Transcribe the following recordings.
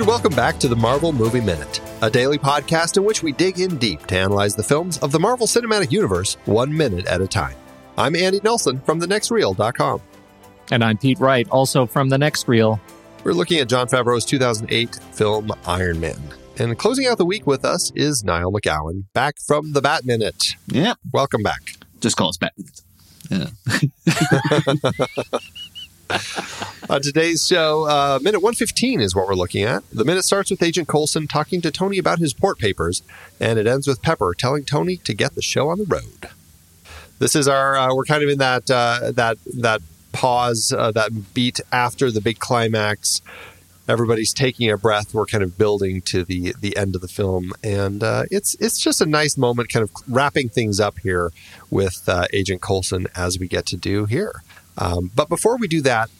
And welcome back to the Marvel Movie Minute, a daily podcast in which we dig in deep to analyze the films of the Marvel Cinematic Universe one minute at a time. I'm Andy Nelson from thenextreel.com. And I'm Pete Wright, also from The Next Reel. We're looking at Jon Favreau's 2008 film Iron Man. And closing out the week with us is Niall McGowan, back from the Bat Minute. Yeah. Welcome back. Just call us Bat Minute. Yeah. On today's show, uh, minute 115 is what we're looking at. The minute starts with Agent Coulson talking to Tony about his port papers, and it ends with Pepper telling Tony to get the show on the road. This is our, uh, we're kind of in that, uh, that, that pause, uh, that beat after the big climax. Everybody's taking a breath. We're kind of building to the the end of the film, and uh, it's it's just a nice moment, kind of wrapping things up here with uh, Agent Coulson as we get to do here. Um, but before we do that,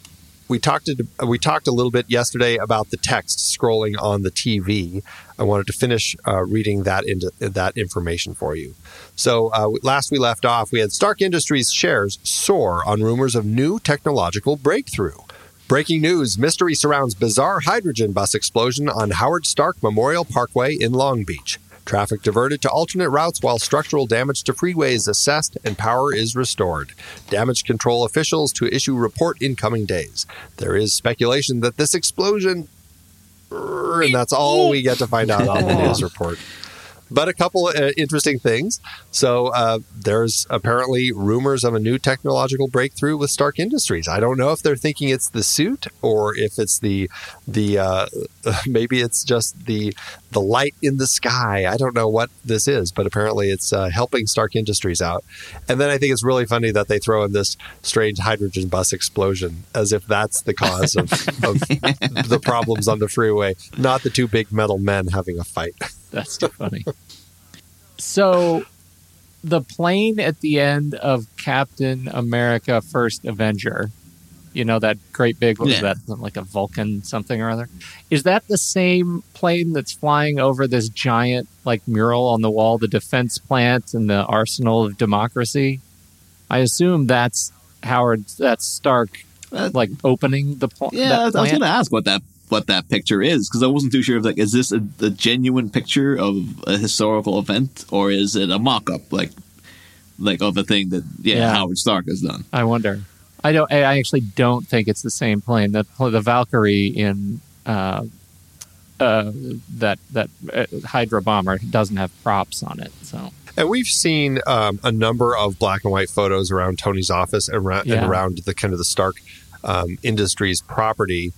we talked to, we talked a little bit yesterday about the text scrolling on the TV. I wanted to finish uh, reading that into that information for you. So uh, last we left off, we had Stark Industries shares soar on rumors of new technological breakthrough. Breaking news mystery surrounds bizarre hydrogen bus explosion on Howard Stark Memorial Parkway in Long Beach. Traffic diverted to alternate routes while structural damage to freeways assessed and power is restored. Damage control officials to issue report in coming days. There is speculation that this explosion. And that's all we get to find out on the news report but a couple uh, interesting things. So uh, there's apparently rumors of a new technological breakthrough with Stark Industries. I don't know if they're thinking it's the suit or if it's the the uh, maybe it's just the the light in the sky. I don't know what this is, but apparently it's uh, helping Stark Industries out. And then I think it's really funny that they throw in this strange hydrogen bus explosion as if that's the cause of, of the problems on the freeway, not the two big metal men having a fight. That's too funny. so, the plane at the end of Captain America: First Avenger, you know that great big what was Yeah. that like a Vulcan something or other? Is that the same plane that's flying over this giant like mural on the wall, the defense plant and the arsenal of democracy? I assume that's Howard. That's Stark. Uh, like opening the pl- Yeah, I was going to ask what that what that picture is because I wasn't too sure if like is this a, a genuine picture of a historical event or is it a mock-up like like of a thing that yeah, Yeah. Howard Stark has done. I wonder. I don't. I actually don't think it's the same plane. The the Valkyrie in uh, uh, that that uh, Hydra bomber doesn't have props on it. So And we've seen um, a number of black and white photos around Tony's office and around, Yeah. and around the kind of the Stark um, Industries property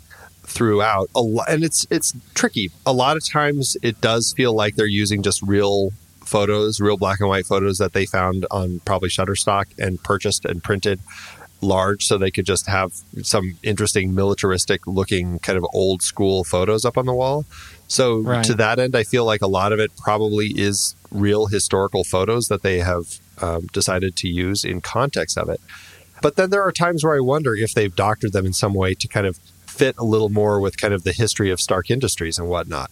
throughout. A lot, and it's it's tricky. A lot of times it does feel like they're using just real photos, real black and white photos that they found on probably Shutterstock and purchased and printed large so they could just have some interesting militaristic looking kind of old school photos up on the wall. So Right. to that end, I feel like a lot of it probably is real historical photos that they have um, decided to use in context of it. But then there are times where I wonder if they've doctored them in some way to kind of fit a little more with kind of the history of Stark Industries and whatnot.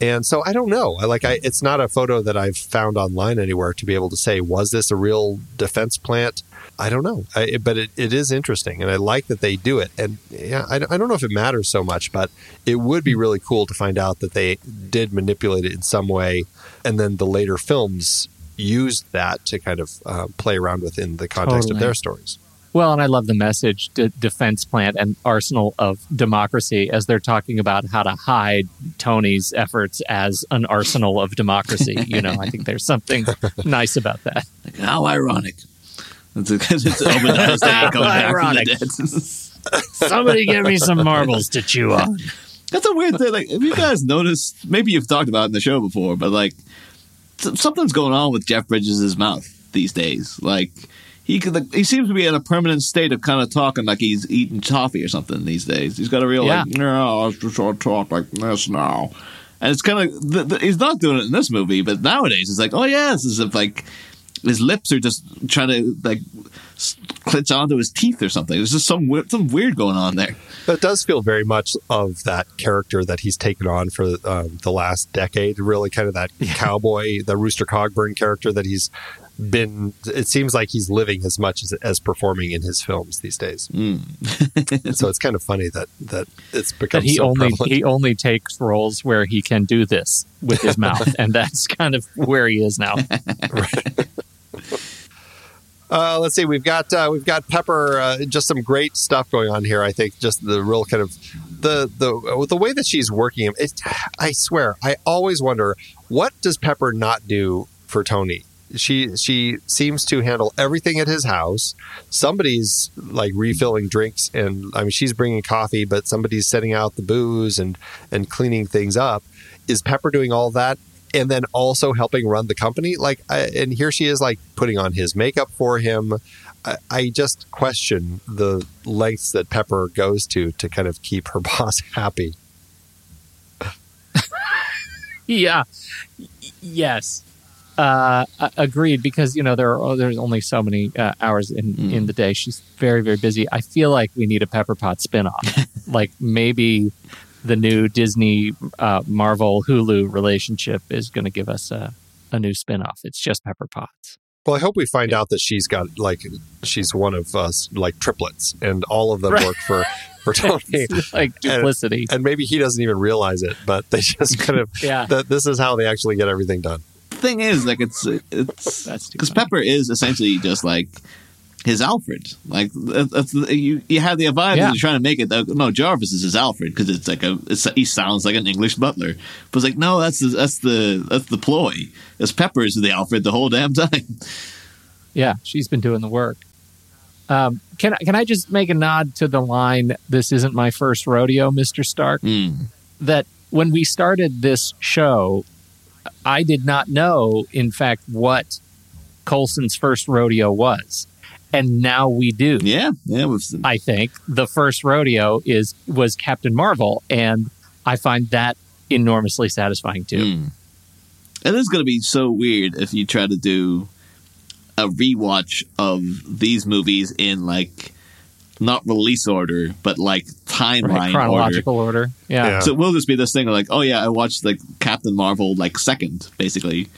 And so I don't know. I like I it's not a photo that I've found online anywhere to be able to say was this a real defense plant? I don't know. I, but it, it is interesting and I like that they do it. And yeah, I, I don't know if it matters so much, but it would be really cool to find out that they did manipulate it in some way and then the later films used that to kind of uh, play around with in the context of their stories. Well, and I love the message: de- defense plant and arsenal of democracy, as they're talking about how to hide Tony's efforts as an arsenal of democracy. you know, I think there's something nice about that. Like, how ironic. It's because it's Obadiah Stane coming back from Ironic. the dead. Somebody give me some marbles to chew on. That's a weird thing. Like, have you guys noticed? Maybe you've talked about it in the show before, but like, something's going on with Jeff Bridges' mouth these days. Like, he could, he seems to be in a permanent state of kind of talking like he's eating toffee or something these days. He's got a real like, no, I just want to talk like this now, and it's kind of th- th- he's not doing it in this movie, but nowadays it's like, oh yeah, this is like his lips are just trying to like clench onto his teeth or something. There's just some weird, some weird going on there. But it does feel very much of that character that he's taken on for um, the last decade. Really, kind of that cowboy, the Rooster Cogburn character that he's been. It seems like he's living as much as, as performing in his films these days. so it's kind of funny that that it's become that he so only prevalent. he only takes roles where he can do this with his mouth, and that's kind of where he is now. Uh, let's see. We've got uh, we've got Pepper. Uh, just some great stuff going on here. I think just the real kind of the the the way that she's working him. I swear, I always wonder what does Pepper not do for Tony. She she seems to handle everything at his house. Somebody's like refilling drinks, and I mean she's bringing coffee, but somebody's setting out the booze and and cleaning things up. Is Pepper doing all that? and then also helping run the company. Like, I, and here she is, like putting on his makeup for him. I, I just question the lengths that Pepper goes to to kind of keep her boss happy. yeah, yes, uh, agreed. Because you know there are there's only so many uh, hours in Mm. in the day. She's very very busy. I feel like we need a Pepper Pot spinoff. like maybe the new Disney uh, Marvel Hulu relationship is going to give us a a new spinoff. It's just Pepper Potts. Well, I hope we find out that she's got like she's one of us, like triplets, and all of them Right. work for for Tony. like duplicity. and maybe he doesn't even realize it, but they just kind of Yeah. that this is how they actually get everything done. Thing is, like it's it's because. Pepper is essentially just like his Alfred. Like that's you you have the vibe Yeah. that you're trying to make it. That, no, Jarvis is his Alfred because it's like a it's, he sounds like an English butler. But it's like no, that's the, that's the that's the ploy. It's Pepper is the Alfred the whole damn time. Yeah, she's been doing the work. Um, can I can I just make a nod to the line? This isn't my first rodeo, Mister Stark. Mm. That when we started this show, I did not know, in fact, what Coulson's first rodeo was, and now we do. Yeah, yeah. With, I think the first rodeo is was Captain Marvel, and I find that enormously satisfying too. Mm. It is going to be so weird if you try to do a rewatch of these movies in like not release order, but like timeline Right, order. chronological order. Yeah. Yeah. So it will just be this thing like, oh yeah, I watched like Captain Marvel like second, basically.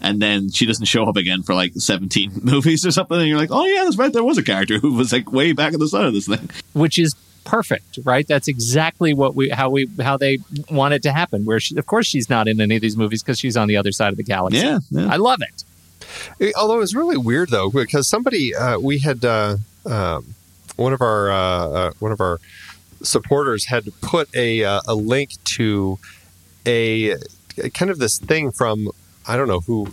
And then she doesn't show up again for like 17 movies or something. And you're like, oh yeah, that's right. There was a character who was like way back at the start of this thing. which is perfect, right? That's exactly what we how we how they want it to happen. Where she, of course she's not in any of these movies because she's on the other side of the galaxy. Yeah. yeah. I love it. It- although it was really weird though because somebody uh, we had uh, um, one of our uh, uh, one of our supporters had to put a uh, a link to a kind of this thing from I don't know who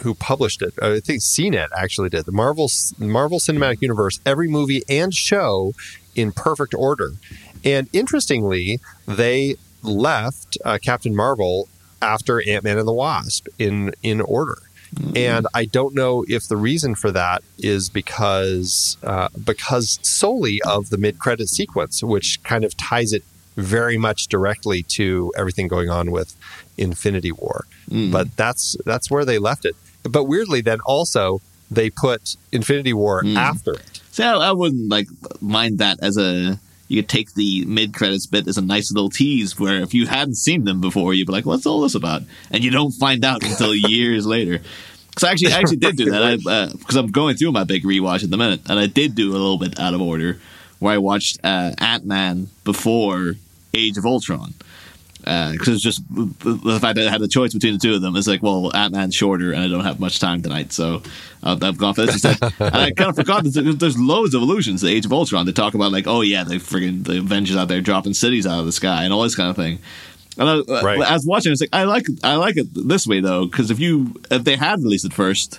who published it. I think CNET actually did the Marvel Marvel Cinematic Universe every movie and show in perfect order. And interestingly, they left uh, Captain Marvel after Ant Man and the Wasp in in order. And I don't know if the reason for that is because uh, because solely of the mid credit sequence, which kind of ties it very much directly to everything going on with Infinity War. Mm. But that's that's where they left it. But weirdly, then also they put Infinity War Mm. after it. See, I, I wouldn't like mind that as a. You could take the mid credits bit as a nice little tease where if you hadn't seen them before, you'd be like, what's all this about? And you don't find out until years later. Because I actually, I actually did do that because I'm going through my big rewatch at the minute, and I did do a little bit out of order where I watched uh, Ant Man before Age of Ultron. Because it's just the fact that I had the choice between the two of them. It's like, well, Ant Man's shorter, and I don't have much time tonight, so uh, I've gone for this instead. and I kind of forgot that there's, loads of illusions. The Age of Ultron. They talk about like, oh yeah, the friggin' the Avengers out there dropping cities out of the sky and all this kind of thing. And I, uh, Right. as watching, it's like I like I like it this way though, because if you if they had released it first,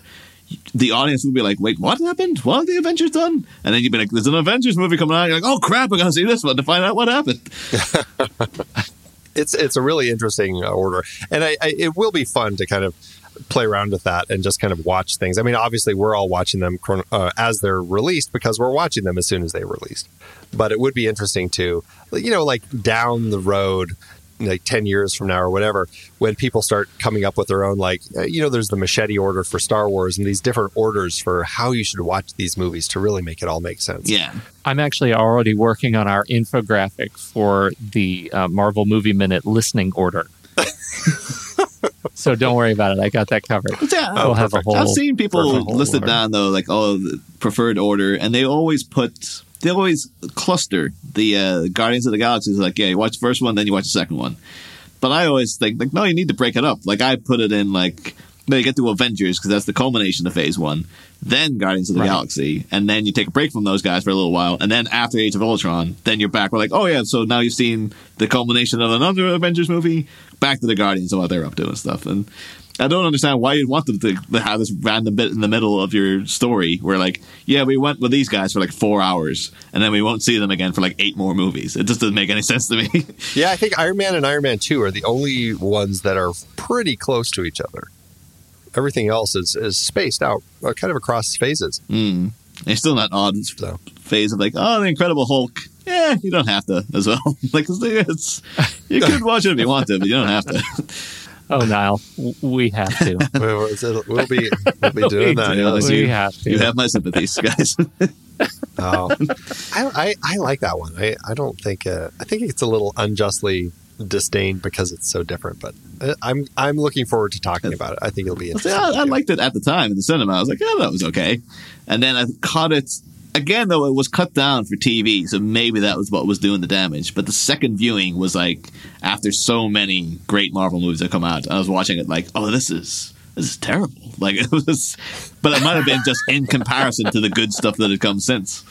the audience would be like, "Wait, what happened? What have the Avengers done?" And then you'd be like, "There's an Avengers movie coming out." You're like, "Oh crap, I gotta see this one to find out what happened." It's it's a really interesting uh, order, and I, I, it will be fun to kind of play around with that and just kind of watch things. I mean, obviously, we're all watching them chron- uh, as they're released because we're watching them as soon as they released. But it would be interesting to, you know, like down the road, like 10 years from now or whatever when people start coming up with their own like uh, you know there's the machete order for star wars and these different orders for how you should watch these movies to really make it all make sense Yeah. I'm actually already working on our infographic for the uh, Marvel Movie Minute listening order. so don't worry about it. I got that covered. Yeah, we'll have a whole. I've seen people for a whole listed order. down though, like oh, the preferred order, and they always put they always cluster the uh, Guardians of the Galaxy. Is like, yeah, you watch the first one, then you watch the second one. But I always think like, no, you need to break it up. Like I put it in like. No, you get to Avengers because that's the culmination of Phase One, then Guardians of the Right. Galaxy, and then you take a break from those guys for a little while, and then after Age of Ultron, then you're back. We're like, oh yeah, so now you've seen the culmination of another Avengers movie, back to the Guardians and what they're up to and stuff. And I don't understand why you'd want them to, to have this random bit in the middle of your story where, like, yeah, we went with these guys for like four hours and then we won't see them again for like eight more movies. It just doesn't make any sense to me. yeah i think iron man and iron man 2 are the only ones that are pretty close to each other everything else is, is spaced out uh, kind of across phases mm. It's still not odd So. phase of like, oh, the Incredible Hulk. Yeah, you don't have to as well. like, it's, it's you could watch it if you want to, but you don't have to. Oh, Niall, we have to. we'll, we'll be we'll be doing we that do. yeah. unless we you- have to. You have my sympathies, guys. Oh, I, I I like that one. I I don't think uh, I think it's a little unjustly disdained because it's so different. But uh, I'm I'm looking forward to talking about it. I think it'll be I, interesting. I, I liked it at the time in the cinema. I was like, yeah, that was okay. And then I caught it again, though it was cut down for TV, so maybe that was what was doing the damage. But the second viewing was like after so many great Marvel movies that come out, I was watching it like, oh, this is this is terrible. Like it was, but it might have been just in comparison to the good stuff that had come since.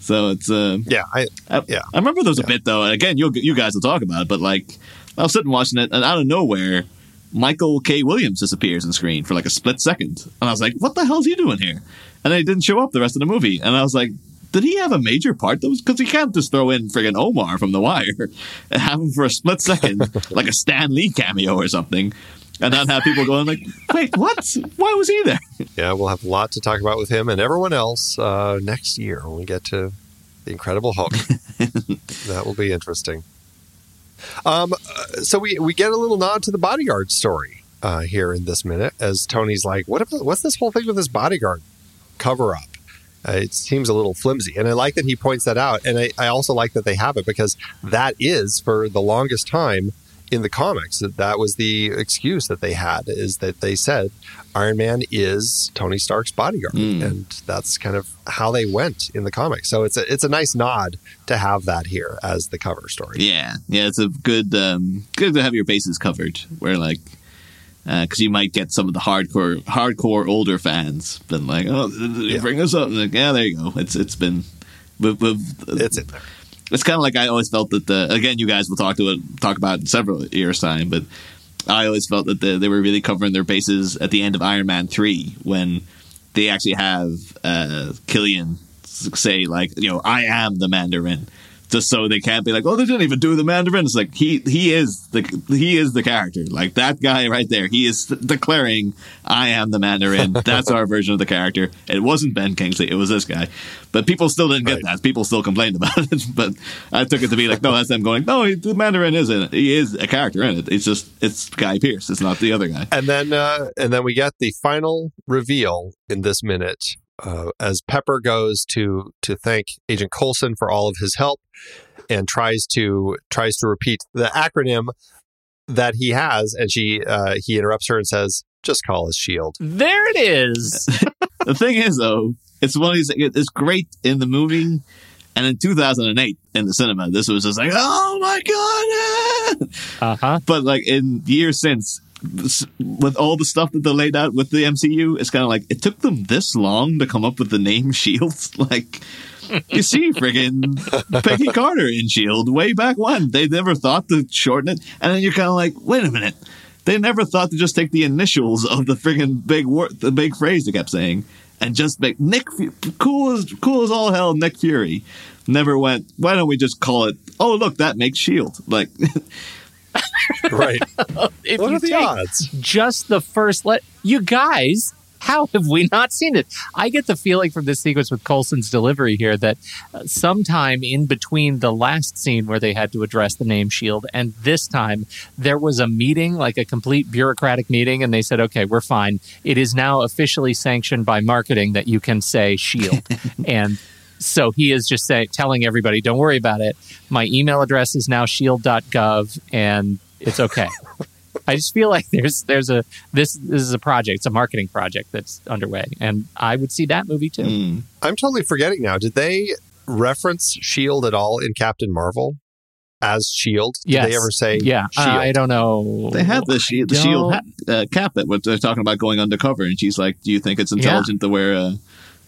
So it's uh, yeah, I I, Yeah. I remember there was a bit though, and again, you you guys will talk about it, but like I was sitting watching it, and out of nowhere, Michael K. Williams disappears on screen for like a split second, and I was like, "What the hell's he doing here?" And then he didn't show up the rest of the movie, and I was like. Did he have a major part? That was because he can't just throw in friggin' Omar from The Wire and have him for a split second, like a Stan Lee cameo or something, and not have people going like, "Wait, what? Why was he there?" yeah we'll have a lot to talk about with him and everyone else uh, next year when we get to the Incredible Hulk. that will be interesting. Um, uh, so we we get a little nod to the bodyguard story uh, here in this minute as Tony's like, what about, what's this whole thing with this bodyguard cover up? Uh, it seems a little flimsy, and I like that he points that out. And I, I also like that they have it because that is for the longest time in the comics that that was the excuse that they had is that they said Iron Man is Tony Stark's bodyguard, Mm. and that's kind of how they went in the comics. So it's a it's a nice nod to have that here as the cover story. Yeah, yeah, it's a good um, good to have your bases covered. Where like, because you might get some of the hardcore hardcore older fans been like, oh, Yeah. bring this up, like, yeah, there you go. It's it's been. We've, we've, It's in there. It's kind of like I always felt that the again you guys will talk to it talk about in several years time, but I always felt that the, they were really covering their bases at the end of Iron Man three when they actually have uh, Killian say like you know I am the Mandarin. Just so they can't be like, oh, they didn't even do the Mandarin. It's like he he is the he is the character. Like that guy right there, he is declaring, "I am the Mandarin." That's our version of the character. It wasn't Ben Kingsley; it was this guy. But people still didn't get Right. that. People still complained about it. But I took it to be like, no, that's them going, no, he- the Mandarin is in it. He is a character in it. It's just it's Guy Pearce. It's not the other guy. And then uh, and then we get the final reveal in this minute uh, as Pepper goes to to thank Agent Coulson for all of his help and tries to tries to repeat the acronym that he has, and she uh, he interrupts her and says, "Just call us Shield." There it is. The thing is, though, it's one of these. It's great in the movie, and in 2008 in the cinema, this was just like, oh my god! ah!" Uh huh. But like in years since, s- with all the stuff that they laid out with the MCU, it's kind of like it took them this long to come up with the name Shield. like. You see, friggin' Peggy Carter in Shield way back when they never thought to shorten it, and then you're kind of like, wait a minute, they never thought to just take the initials of the friggin' big word, the big phrase they kept saying, and just make Nick Fu- cool as cool as all hell. Nick Fury never went. Why don't we just call it? Oh, look, that makes Shield. Like, Right? If what you are the odds? just the first let you guys How have we not seen it? I get the feeling from this sequence with Coulson's delivery here that uh, sometime in between the last scene where they had to address the name Shield and this time, there was a meeting, like a complete bureaucratic meeting, and they said, "Okay, we're fine. It is now officially sanctioned by marketing that you can say Shield," and so he is just saying, telling everybody, "Don't worry about it. My email address is now shield.gov, and it's okay." I just feel like there's there's a this this is a project, it's a marketing project that's underway, and I would see that movie too. Mm. I'm totally forgetting now. Did they reference Shield at all in Captain Marvel as Shield? Did Yes. they ever say Yeah, Shield? I don't know. They had the, shi- the shield don't- uh, cap that what they're talking about going undercover, and she's like, "Do you think it's intelligent to wear a,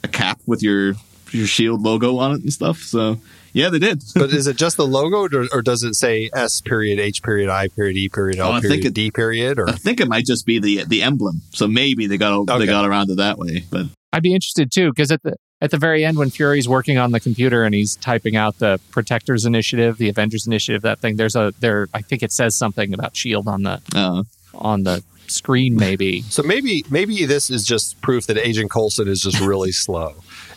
a cap with your your shield logo on it and stuff?" So yeah, they did. but is it just the logo, or, or does it say S period H period I period E period L Oh, I period think it- D period? Or I think it might just be the the emblem. So maybe they got Okay. they got around it that way. But I'd be interested too because at the at the very end when Fury's working on the computer and he's typing out the Protectors Initiative, the Avengers Initiative, that thing. There's a there. I think it says something about Shield on the uh, on the screen. Maybe so maybe maybe this is just proof that Agent Coulson is just really slow,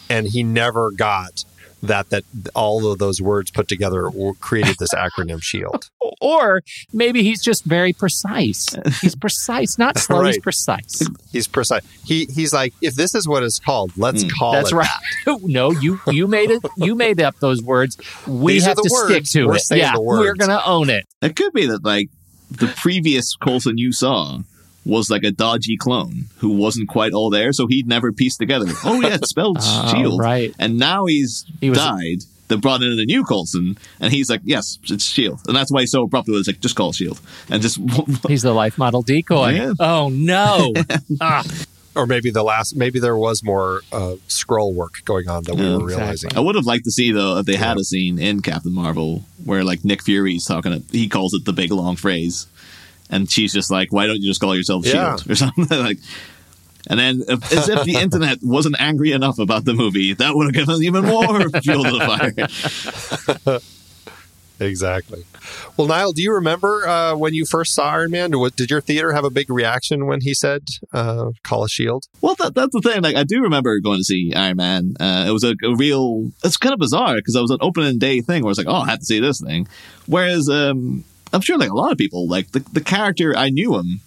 and he never got that that all of those words put together created this acronym Shield. or maybe he's just very precise. He's precise, not slow. He's precise. He's precise. He he's like, if this is what it's called, let's Mm, call That's it. right. no, you you made it. You made up those words. We These have the to words. stick to We're it. Yeah, the we're gonna own it. it could be that like the previous Coulson you saw was like a dodgy clone who wasn't quite all there, so he'd never pieced together. Oh yeah, it's spelled Oh, shield, right. And now he's He was- died. They brought in a new Coulson, and he's like, "Yes, it's Shield," and that's why he's so abruptly was like, "Just call Shield," and just He's the life model decoy. Yeah. Oh no! Ah, Or maybe the last, maybe there was more uh, scroll work going on that we Yeah, were realizing. I would have liked to see though if they had a scene in Captain Marvel where like Nick Fury's talking, he calls it the big long phrase, and she's just like, "Why don't you just call yourself Yeah. Shield or something?" like, and then as if the internet wasn't angry enough about the movie, that would have given even more fuel to the fire. Exactly. Well, Niall, do you remember uh, when you first saw Iron Man? Did, did your theater have a big reaction when he said uh, "Call a Shield"? Well, that, that's the thing. Like, I do remember going to see Iron Man. Uh, it was a, a real. It's kind of bizarre because it was an opening day thing where it's like, oh, I had to see this thing. Whereas, um, I'm sure like a lot of people, like the the character, I knew him,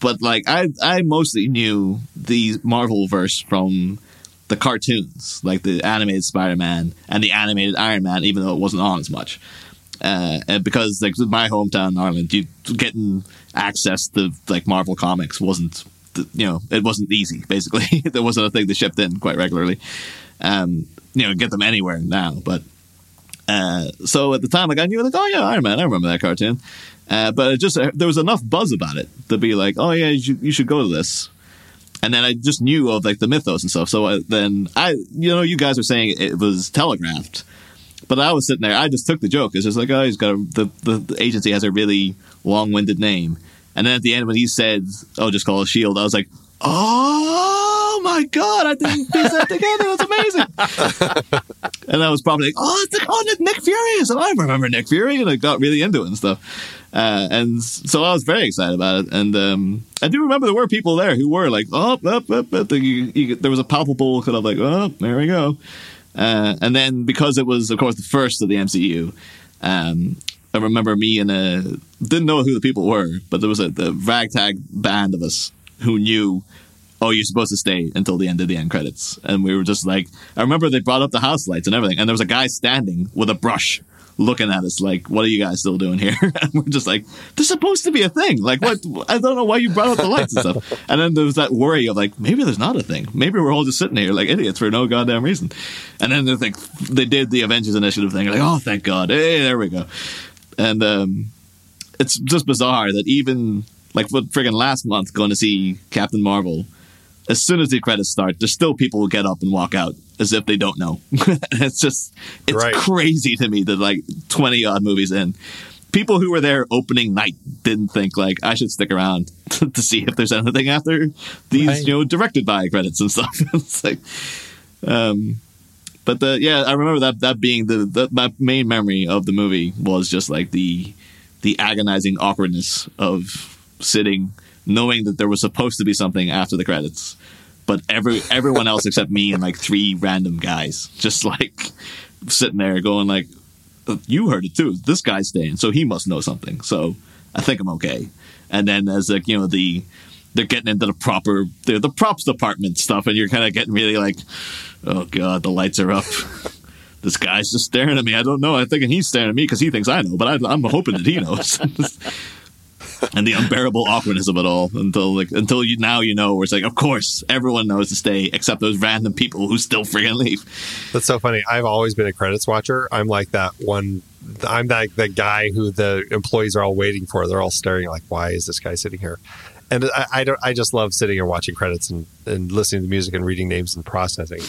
but like I I mostly knew the Marvel verse from the cartoons, like the animated Spider Man and the animated Iron Man, even though it wasn't on as much. Uh, because like my hometown Ireland, you getting access to like Marvel comics wasn't you know it wasn't easy. Basically, there wasn't a thing that shipped in quite regularly. Um, you know, get them anywhere now, but uh, so at the time, like I knew, like, oh yeah, Iron Man, I remember that cartoon. Uh, but it just there was enough buzz about it to be like, oh yeah, you should, you should go to this. And then I just knew of like the mythos and stuff. So I, then I, you know, you guys are saying it was telegraphed, but I was sitting there. I just took the joke. It's just like, oh, he's got a, the, the the agency has a really long-winded name. And then at the end, when he said, "Oh, just call it Shield," I was like, "Oh my god, I didn't piece that together. That's amazing." and I was probably like, "Oh, it's oh, Nick- Nick Fury!" So I remember Nick Fury, and I got really into it and stuff. Uh, and so I was very excited about it. And um, I do remember there were people there who were like, "Oh, up, up." You, you, there was a palpable kind of like, "Oh, there we go." Uh, and then because it was, of course, the first of the MCU, um, I remember me and a didn't know who the people were, but there was a the ragtag band of us who knew. Oh, you're supposed to stay until the end of the end credits, and we were just like, I remember they brought up the house lights and everything, and there was a guy standing with a brush, looking at us like, "What are you guys still doing here?" and we're just like, "There's supposed to be a thing. Like, what? I don't know why you brought up the lights and stuff." And then there was that worry of like, maybe there's not a thing. Maybe we're all just sitting here like idiots for no goddamn reason. And then they like they did the Avengers Initiative thing. Like, oh, thank God. Hey, there we go. And um, it's just bizarre that even like what friggin' last month going to see Captain Marvel. As soon as the credits start, there's still people who get up and walk out as if they don't know. it's just it's Right. crazy to me that like 20 odd movies in, people who were there opening night didn't think like I should stick around to, to see if there's anything after these Right. you know directed by credits and stuff. it's like, um, but the yeah, I remember that that being the, the my main memory of the movie was just like the the agonizing awkwardness of sitting knowing that there was supposed to be something after the credits but every everyone else except me and like three random guys just like sitting there going like, "You heard it too. This guy's staying, so he must know something." So I think I'm okay. And then as like you know the they're getting into the proper the, the props department stuff, and you're kind of getting really like, "Oh god, the lights are up." this guy's just staring at me. I don't know. I'm thinking he's staring at me because he thinks I know, but I, I'm hoping that he knows. and the unbearable awkwardness of it all until like until you now you know where it's like of course everyone knows to stay except those random people who still friggin' leave. That's so funny. I've always been a credits watcher. I'm like that one. I'm that the guy who the employees are all waiting for. They're all staring like, why is this guy sitting here? And I, I don't. I just love sitting and watching credits and, and listening to music and reading names and processing.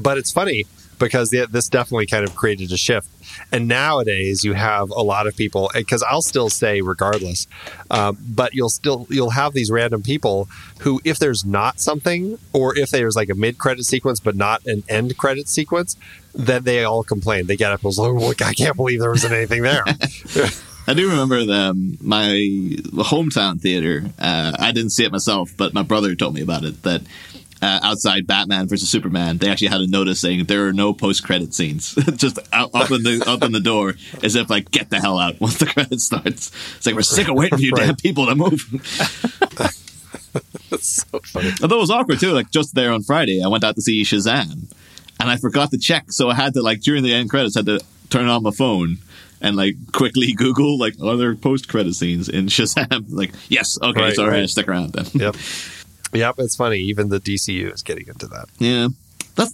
But it's funny because the, this definitely kind of created a shift. And nowadays, you have a lot of people because I'll still say regardless, um, but you'll still you'll have these random people who, if there's not something, or if there's like a mid credit sequence but not an end credit sequence, then they all complain. They get up and was like, "Look, I can't believe there wasn't anything there." I do remember the, um, my hometown theater. Uh, I didn't see it myself, but my brother told me about it. That uh, outside Batman versus Superman, they actually had a notice saying there are no post credit scenes. Just out, up in the up in the door, as if like get the hell out once the credit starts. It's like we're sick of waiting for you Right. damn people to move. That's so funny. Although it was awkward too. Like just there on Friday, I went out to see Shazam, and I forgot to check, so I had to like during the end credits, had to turn on my phone. And like quickly Google like other post credit scenes in Shazam? Like yes, okay, Right, sorry, right. stick around then. Yep. Yep. It's funny. Even the DCU is getting into that. Yeah,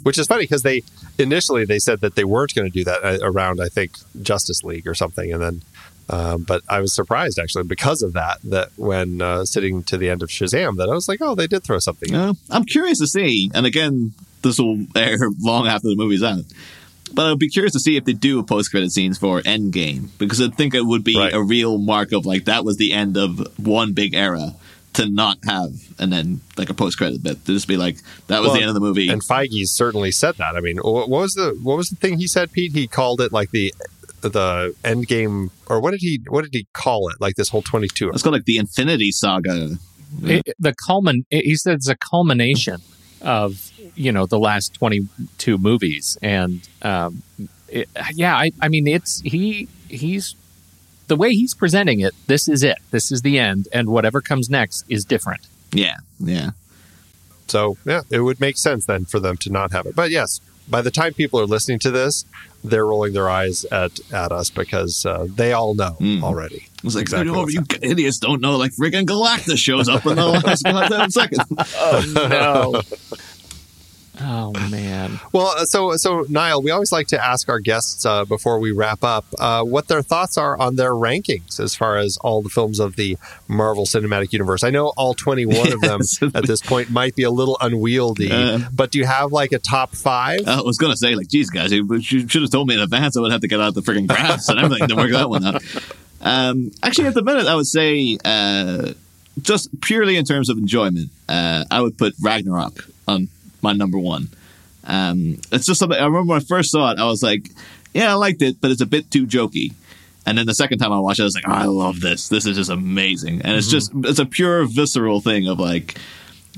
which is funny because they initially they said that they weren't going to do that uh, around I think Justice League or something, and then um, but I was surprised actually because of that that when uh, sitting to the end of Shazam that I was like oh they did throw something in. Yeah, I'm curious to see, and again, this will air long after the movie's out. But I'd be curious to see if they do post credit scenes for Endgame because I think it would be Right. a real mark of like that was the end of one big era to not have and then like a post credit bit to just be like that was Well, the end of the movie. And Feige certainly said that. I mean, what was the what was the thing he said, Pete? He called it like the the end game, or what did he what did he call it? Like this whole twenty two. It's called like the Infinity Saga. It, the culmin. He said it's a culmination of you know the last twenty two movies, and um, it, yeah, I, I mean it's he he's the way he's presenting it. This is it. This is the end, and whatever comes next is different. Yeah, yeah. So yeah, it would make sense then for them to not have it. But yes, by the time people are listening to this, they're rolling their eyes at at us because uh, they all know Mm. already. It was like, Exactly you, know, you idiots don't know, like freaking Galactus shows up in the last goddamn second. Oh no! oh man! Well, uh, so so Niall, we always like to ask our guests uh, before we wrap up uh, what their thoughts are on their rankings as far as all the films of the Marvel Cinematic Universe. I know all twenty one of them at this point might be a little unwieldy, Uh. but do you have like a top five? I was gonna say, like, geez, guys, you you should have told me in advance. I would have to get out the freaking graphs and everything to work that one out. Um, actually, at the minute, I would say, uh, just purely in terms of enjoyment, uh, I would put Ragnarok on my number one. Um, it's just something I remember when I first saw it, I was like, yeah, I liked it, but it's a bit too jokey. And then the second time I watched it, I was like, oh, I love this. This is just amazing. And it's just, it's a pure visceral thing of like,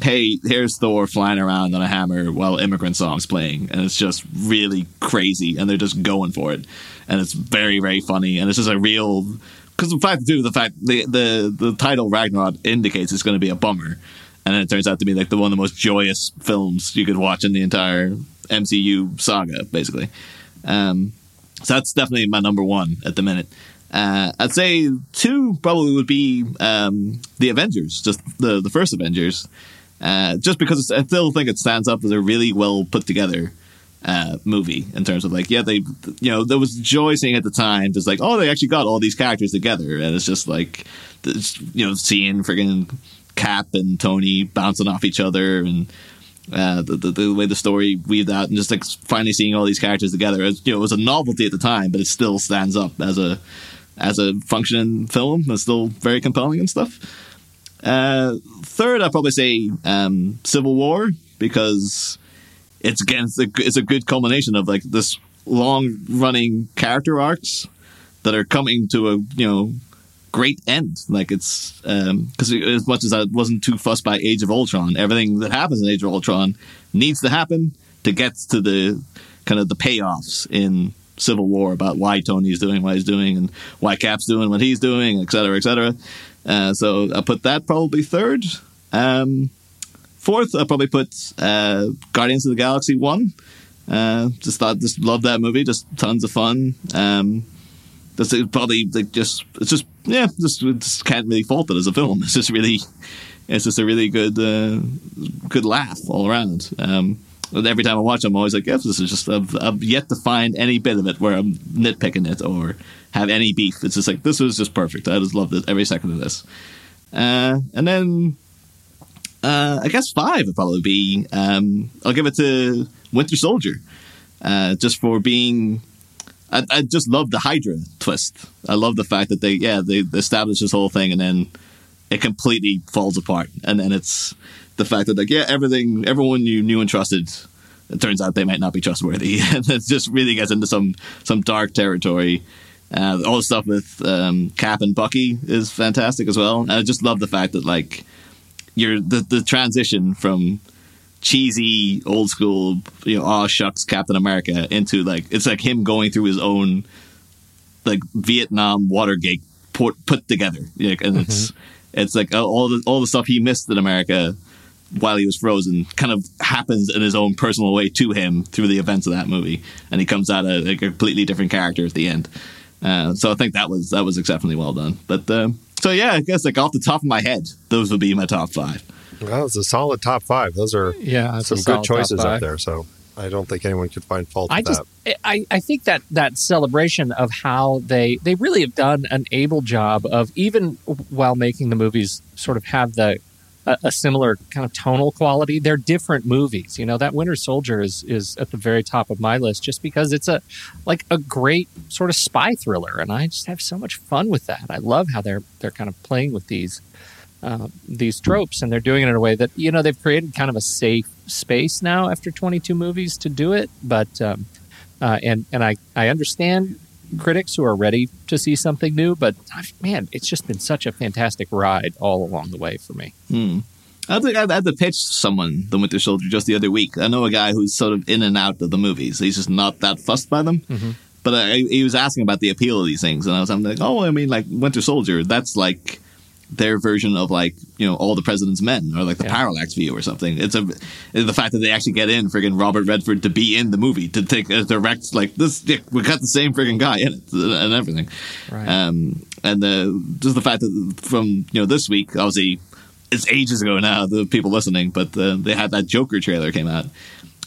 hey, here's Thor flying around on a hammer while immigrant songs playing, and it's just really crazy, and they're just going for it, and it's very very funny, and it's just a real because the fact too the fact the the the title Ragnarok indicates it's going to be a bummer, and it turns out to be like the one of the most joyous films you could watch in the entire MCU saga, basically. Um, so that's definitely my number one at the minute. Uh, I'd say two probably would be um, the Avengers, just the the first Avengers, uh, just because I still think it stands up as a really well put together uh, movie in terms of like yeah they you know there was joy seeing at the time just like oh they actually got all these characters together and it's just like this, you know seeing friggin' Cap and Tony bouncing off each other and uh, the, the the way the story weaved out and just like finally seeing all these characters together. It, you know, it was a novelty at the time, but it still stands up as a as a functioning film. It's still very compelling and stuff. Uh, third, I'd probably say um, Civil War because it's again it's a, it's a good culmination of like this long running character arcs that are coming to a you know great end. Like it's because as much as I wasn't too fussed by Age of Ultron, everything that happens in Age of Ultron needs to happen to get to the kind of the payoffs in Civil War about why Tony's doing what he's doing and why Cap's doing what he's doing, et cetera, et cetera. Uh, so I put that probably third. Um, fourth, I probably put uh, Guardians of the Galaxy one. Uh, just thought, just loved that movie. Just tons of fun. Um, that's probably like just it's just yeah, just, just can't really fault it as a film. It's just really, it's just a really good uh, good laugh all around. Um, and every time I watch, I'm always like, yes, this is just I've, I've yet to find any bit of it where I'm nitpicking it or have any beef. It's just like this was just perfect. I just loved it every second of this. Uh, and then uh, I guess five would probably be. Um, I'll give it to Winter Soldier, uh, just for being. I, I just love the Hydra twist. I love the fact that they, yeah, they established this whole thing and then it completely falls apart. And then it's the fact that, like, yeah, everything, everyone you knew and trusted, it turns out they might not be trustworthy. and it just really gets into some some dark territory. Uh, all the stuff with um, Cap and Bucky is fantastic as well. And I just love the fact that, like, you're the, the transition from cheesy old school you know oh shucks captain america into like it's like him going through his own like vietnam watergate put, put together. Like, and it's it's like uh, all the all the stuff he missed in america while he was frozen kind of happens in his own personal way to him through the events of that movie. And he comes out a, a completely different character at the end. Uh, so i think that was that was exceptionally well done. But uh, so yeah i guess like off the top of my head those would be my top five Well, it's a solid top five. Those are Yeah, some good choices up there. So I don't think anyone could find fault I with just that. I, I think that that celebration of how they they really have done an able job of even while making the movies sort of have the a, a similar kind of tonal quality. They're different movies. You know that Winter Soldier is is at the very top of my list just because it's a like a great sort of spy thriller, and I just have so much fun with that. I love how they're they're kind of playing with these uh, these tropes, and they're doing it in a way that you know they've created kind of a safe space now after 22 movies to do it. But um, uh, and and I I understand critics who are ready to see something new, but uh, man, it's just been such a fantastic ride all along the way for me. Hmm. I think I had to pitch someone the Winter Soldier just the other week. I know a guy who's sort of in and out of the movies. He's just not that fussed by them. But I, he was asking about the appeal of these things, and I was I'm like, oh, I mean, like Winter Soldier, that's like their version of like you know all the President's Men or like the Yeah. Parallax View or something. It's a the fact that they actually get in friggin' Robert Redford to be in the movie to take a direct like this. We got the same friggin' guy in it and everything. Right. Um, and the, just the fact that from you know this week, obviously it's ages ago now. The people listening, but uh, they had that Joker trailer came out,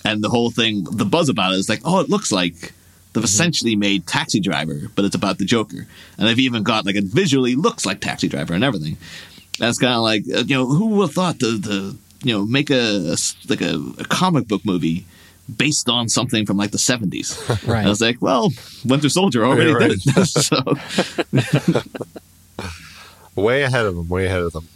and the whole thing, the buzz about it is like, oh, it looks like they've essentially made Taxi Driver, but it's about the Joker, and they've even got like it visually looks like Taxi Driver and everything. That's kind of like uh, you know who would have thought the the you know make a, a s- like a, a comic book movie. Based on something from like the seventies, Right. I was like, "Well, Winter Soldier already Right, did it." so, way ahead of them way ahead of them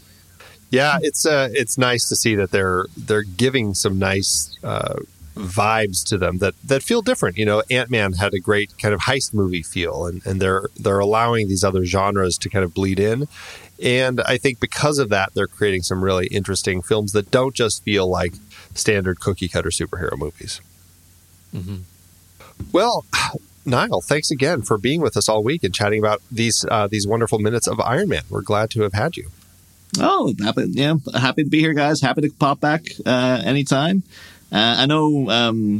yeah it's uh it's nice to see that they're they're giving some nice uh vibes to them that that feel different you know ant-man had a great kind of heist movie feel and and they're they're allowing these other genres to kind of bleed in and i think because of that they're creating some really interesting films that don't just feel like standard cookie cutter superhero movies well Niall, thanks again for being with us all week and chatting about these uh, these wonderful minutes of Iron Man. We're glad to have had you. Oh, happy, yeah, happy to be here, guys. Happy to pop back uh, anytime. Uh, I know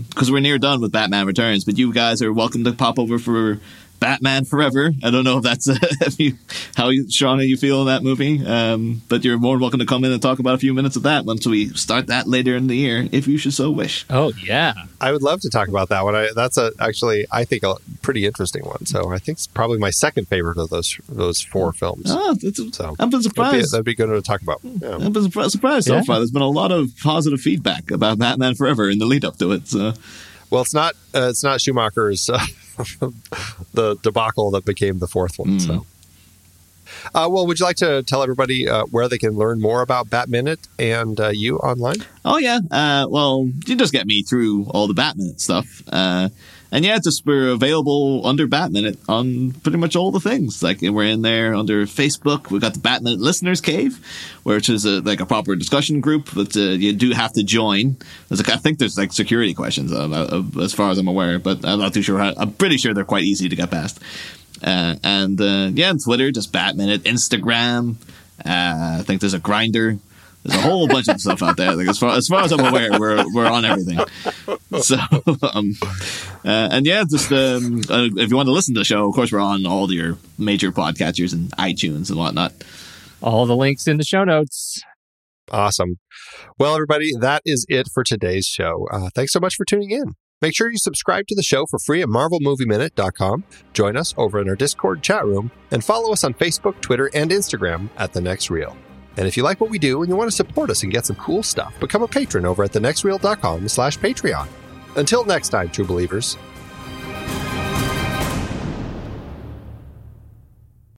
because we're near done with Batman Returns, but you guys are welcome to pop over for Batman Forever. I don't know if that's if you, how you, strong you feel in that movie, um, but you're more than welcome to come in and talk about a few minutes of that once we start that later in the year, if you should so wish. Oh yeah, I would love to talk about that one. I, that's a actually I think a pretty interesting one. So I think it's probably my second favorite of those those four films. Oh, it's, So I've been that'd be, surprised. that'd be good to talk about. Yeah. I've been surprised, surprised Yeah. so far. There's been a lot of positive feedback about Batman Forever in the lead up to it. So. Well, it's not uh, it's not Schumacher's uh, the debacle that became the fourth one. So. Uh, well, would you like to tell everybody uh, where they can learn more about Bat Minute and uh, you online? Oh yeah. Uh, well, you just get me through all the Batman stuff. And yeah, just we're available under Batminute on pretty much all the things. Like we're in there under Facebook. We've got the Batman Listeners Cave, which is a, like a proper discussion group, but uh, you do have to join. Like, I think there's like security questions uh, uh, as far as I'm aware, but I'm not too sure. How, I'm pretty sure they're quite easy to get past. Uh, and uh, yeah, Twitter, just Batminute. Instagram, uh, I think there's a Grindr. There's a whole bunch of stuff out there. Like as far as far as I'm aware, we're we're on everything. So, um, uh, and yeah, just um, uh, if you want to listen to the show, of course, we're on all your major podcatchers and iTunes and whatnot. All the links in the show notes. Awesome. Well, everybody, that is it for today's show. Uh, thanks so much for tuning in. Make sure you subscribe to the show for free at marvelmovieminute.com. Join us over in our Discord chat room and follow us on Facebook, Twitter, and Instagram at The Next Reel. And if you like what we do and you want to support us and get some cool stuff, become a patron over at thenextreel.com slash Patreon. Until next time, true believers,